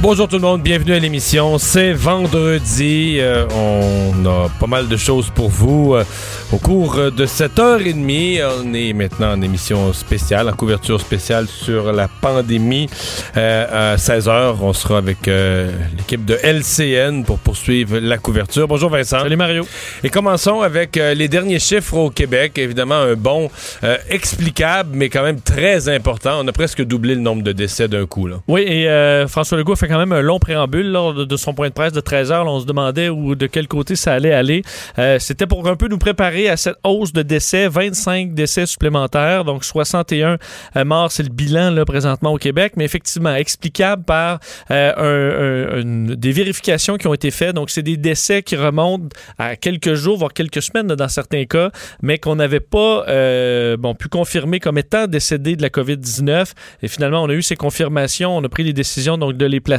Bonjour tout le monde, bienvenue à l'émission. C'est vendredi. euh, on a pas mal de choses pour vous. euh, au cours de cette heure et demie, on est maintenant en émission spéciale, en couverture spéciale sur la pandémie. Euh, à 16h, on sera avec l'équipe de LCN pour poursuivre la couverture. Bonjour Vincent. Salut Mario. Et commençons avec les derniers chiffres au Québec. Évidemment, un bon explicable, mais quand même très important. On a presque doublé le nombre de décès d'un coup. Là. Oui, et François Legault quand même un long préambule lors de, son point de presse de 13 heures. On se demandait où, de quel côté ça allait aller. Euh, C'était pour un peu nous préparer à cette hausse de décès, 25 décès supplémentaires, donc 61 euh, morts, c'est le bilan présentement au Québec, mais effectivement explicable par euh, des vérifications qui ont été faites. Donc, c'est des décès qui remontent à quelques jours, voire quelques semaines dans certains cas, mais qu'on n'avait pas bon, pu confirmer comme étant décédés de la COVID-19. Et finalement, on a eu ces confirmations. On a pris les décisions donc de les placer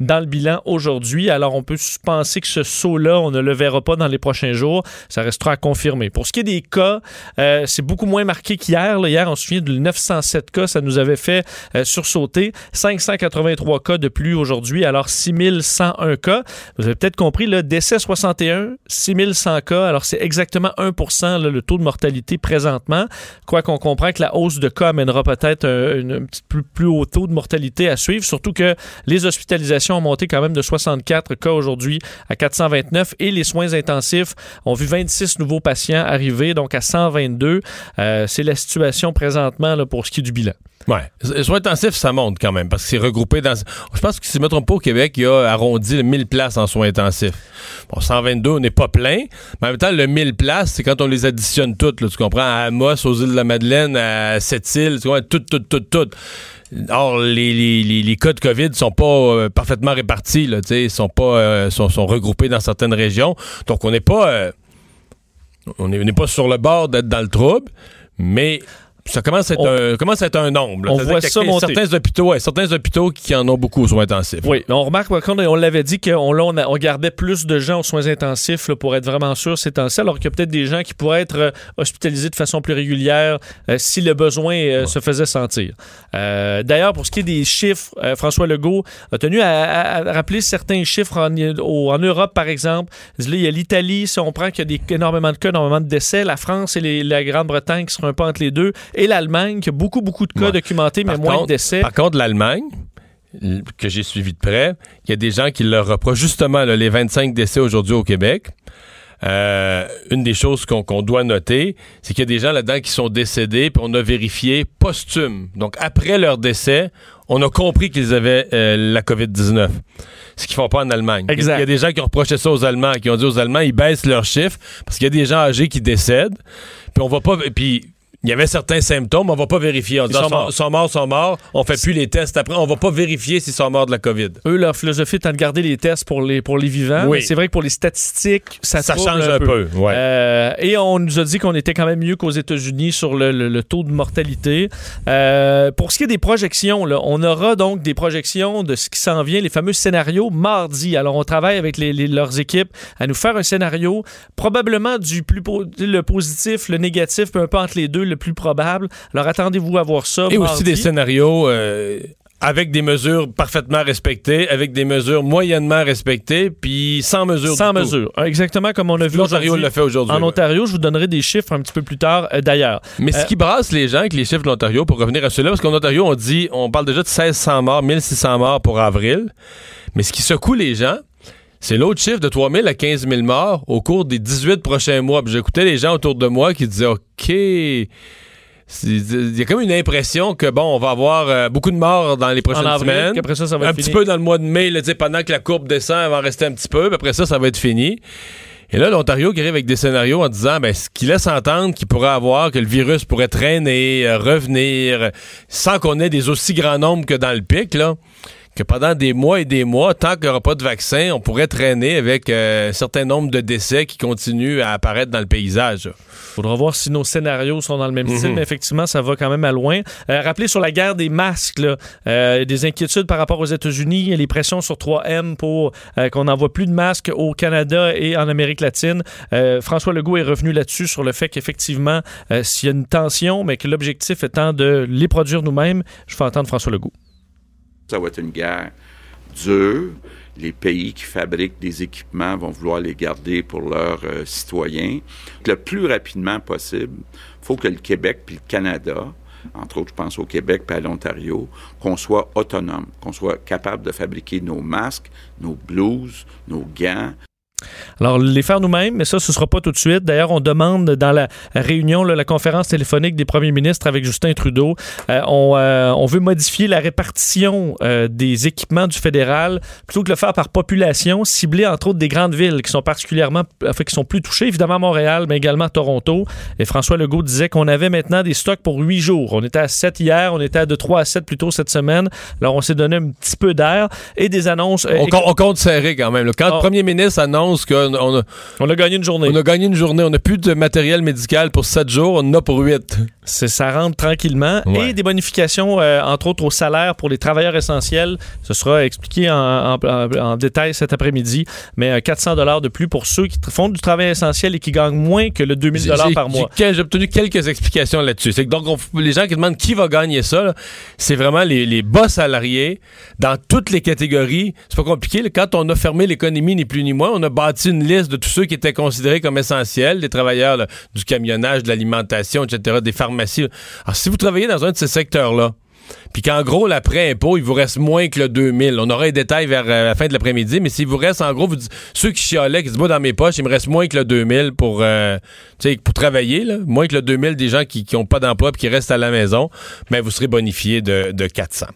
dans le bilan aujourd'hui. Alors, on peut penser que ce saut-là, on ne le verra pas dans les prochains jours. Ça restera à confirmer. Pour ce qui est des cas, euh, c'est beaucoup moins marqué qu'hier. Hier, on se souvient de 907 cas. Ça nous avait fait euh, sursauter. 583 cas de plus aujourd'hui. Alors, 6101 cas. Vous avez peut-être compris, là, décès 61, 6100 cas. Alors, c'est exactement 1 là, le taux de mortalité présentement. Quoi qu'on comprend que la hausse de cas amènera peut-être un, petit peu plus haut taux de mortalité à suivre, surtout que les hospitalisations ont monté quand même de 64 cas aujourd'hui à 429 et les soins intensifs ont vu 26 nouveaux patients arriver, donc à 122. Euh, c'est la situation présentement pour ce qui est du bilan. Ouais. Soins intensifs, ça monte quand même, parce que c'est regroupé dans. Je pense que si je ne me trompe pas, au Québec, il y a arrondi le 1000 places en soins intensifs. Bon, 122, on n'est pas plein, mais en même temps, le 1000 places, c'est quand on les additionne toutes, tu comprends, à Amos, aux îles de la Madeleine, à Sept-Îles, tu comprends, toutes, toutes, toutes, toutes. Or, les, les, les, cas de COVID sont pas euh, parfaitement répartis, là, ils sont pas euh, sont, sont regroupés dans certaines régions. Donc, on n'est pas euh, on n'est pas sur le bord d'être dans le trouble, mais ça commence à être, On- un, commence à être un nombre. on voit ça monter. Certains hôpitaux, ouais, certains hôpitaux qui en ont beaucoup aux soins intensifs. Oui, on remarque qu'on on l'avait dit qu'on on, gardait plus de gens aux soins intensifs là, pour être vraiment sûr ces temps-ci, alors qu'il y a peut-être des gens qui pourraient être euh, hospitalisés de façon plus régulière euh, si le besoin euh, se faisait sentir. Euh, D'ailleurs, pour ce qui est des chiffres, François Legault a tenu à, à- à rappeler certains chiffres en, au- en Europe, par exemple. Il y a l'Italie, si on prend qu'il y a des, énormément de cas, énormément de décès, la France et les- la Grande-Bretagne qui seront un peu entre les deux, et l'Allemagne qui a beaucoup, beaucoup de cas Ouais. documentés, mais Par moins contre- de décès. Par contre, l'Allemagne, que j'ai suivi de près, il y a des gens qui leur reprochent justement là, les 25 décès aujourd'hui au Québec. Euh, une des choses qu'on qu'on doit noter, c'est qu'il y a des gens là-dedans qui sont décédés, puis on a vérifié posthume. Donc, après leur décès, on a compris qu'ils avaient euh, la COVID-19. Ce qu'ils font pas en Allemagne. Exact. Il y a des gens qui ont reproché ça aux Allemands, qui ont dit aux Allemands, ils baissent leurs chiffres, parce qu'il y a des gens âgés qui décèdent, puis on va pas... Puis il y avait certains symptômes, on va pas vérifier. On dit, Ils sont ah, morts. sont morts, sont morts. On fait plus les tests après. On va pas vérifier s'ils sont morts de la COVID. Eux, leur philosophie étant de garder les tests pour les, pour les vivants. Oui. C'est vrai que pour les statistiques, ça, Ça change un peu, ouais. Euh, et on nous a dit qu'on était quand même mieux qu'aux États-Unis sur le, le- le taux de mortalité. Euh, pour ce qui est des projections, là, on aura donc des projections de ce qui s'en vient, les fameux scénarios mardi. Alors, on travaille avec les- les- leurs équipes à nous faire un scénario, probablement du plus po- le positif, le négatif, peu un peu entre les deux, le plus probable. Alors, attendez-vous à voir ça. Et aussi des scénarios euh, avec des mesures parfaitement respectées, avec des mesures moyennement respectées, puis sans mesure Sans du tout. mesure. Exactement comme on a vu L'Ontario l'a fait aujourd'hui. En ouais. Ontario, je vous donnerai des chiffres un petit peu plus tard euh, d'ailleurs. Mais Euh, ce qui brasse les gens avec les chiffres de l'Ontario, pour revenir à ceux-là, parce qu'en Ontario, on dit, on parle déjà de 1600 morts, 1600 morts pour avril. Mais ce qui secoue les gens, c'est l'autre chiffre de 3 000 à 15 000 morts au cours des 18 prochains mois. Puis j'écoutais les gens autour de moi qui disaient OK. Il y a comme une impression que bon, on va avoir euh, beaucoup de morts dans les prochaines En avril, semaines. qu'après ça, ça va un être petit fini. peu dans le mois de mai, là, pendant que la courbe descend, elle va en rester un petit peu, puis après ça, ça va être fini. Et là, l'Ontario qui arrive avec des scénarios en disant, ben, ce qui laisse entendre qu'il pourrait avoir, que le virus pourrait traîner, euh, revenir, sans qu'on ait des aussi grands nombres que dans le pic, là, que pendant des mois et des mois, tant qu'il n'y aura pas de vaccin, on pourrait traîner avec euh, un certain nombre de décès qui continuent à apparaître dans le paysage. là. Faudra voir si nos scénarios sont dans le même style, mais effectivement, ça va quand même à loin. Euh, rappelez sur la guerre des masques, là, euh, des inquiétudes par rapport aux États-Unis, les pressions sur 3M pour qu'on n'envoie plus de masques au Canada et en Amérique latine. François Legault est revenu là-dessus sur le fait qu'effectivement, s'il y a une tension, mais que l'objectif étant de les produire nous-mêmes, je fais entendre François Legault. Ça va être une guerre dure. Les pays qui fabriquent des équipements vont vouloir les garder pour leurs euh, citoyens. Le plus rapidement possible, il faut que le Québec puis le Canada, entre autres, je pense au Québec puis à l'Ontario, qu'on soit autonome, qu'on soit capable de fabriquer nos masques, nos blouses, nos gants. Alors, les faire nous-mêmes, mais ça, ce sera pas tout de suite. D'ailleurs, on demande dans la réunion, là, la conférence téléphonique des premiers ministres avec Justin Trudeau, euh, on, euh, on veut modifier la répartition euh, des équipements du fédéral plutôt que de le faire par population, cibler entre autres des grandes villes qui sont particulièrement, enfin, qui sont plus touchées, évidemment Montréal, mais également Toronto. Et François Legault disait qu'on avait maintenant des stocks pour huit jours. On était à 7 hier, on était à de 3 à 7 plus tôt cette semaine. Alors, on s'est donné un petit peu d'air et des annonces. euh, On, com- on compte serré quand même. Quand Oh. le premier ministre annonce qu'on on a, on a gagné une journée. on a gagné une journée, on n'a plus de matériel médical pour 7 jours, on en a pour 8. C'est- ça rentre tranquillement. Ouais. Et des bonifications, euh, entre autres au salaire pour les travailleurs essentiels. Ce sera expliqué en, en- en- en détail cet après-midi. Mais euh, 400 dollars de plus pour ceux qui font du travail essentiel et qui gagnent moins que le 2000 dollars par mois. J'ai obtenu quelques explications là-dessus. Donc, on- les gens qui demandent qui va gagner ça, c'est vraiment les, les bas salariés dans toutes les catégories. C'est pas compliqué. là. Quand on a fermé l'économie, ni plus ni moins, on a bâti une liste de tous ceux qui étaient considérés comme essentiels, des travailleurs là, du camionnage, de l'alimentation, etc., des pharmacies. Alors, si vous travaillez dans un de ces secteurs-là, puis qu'en gros, l'après-impôt, il vous reste moins que le 2000. On aura les détails vers euh, la fin de l'après-midi, mais s'il vous reste, en gros, vous ceux qui chialaient, qui se dans mes poches, il me reste moins que le 2000 pour, euh, pour travailler, moins que le 2000 des gens qui n'ont pas d'emploi et qui restent à la maison, mais vous serez bonifié de, de 400.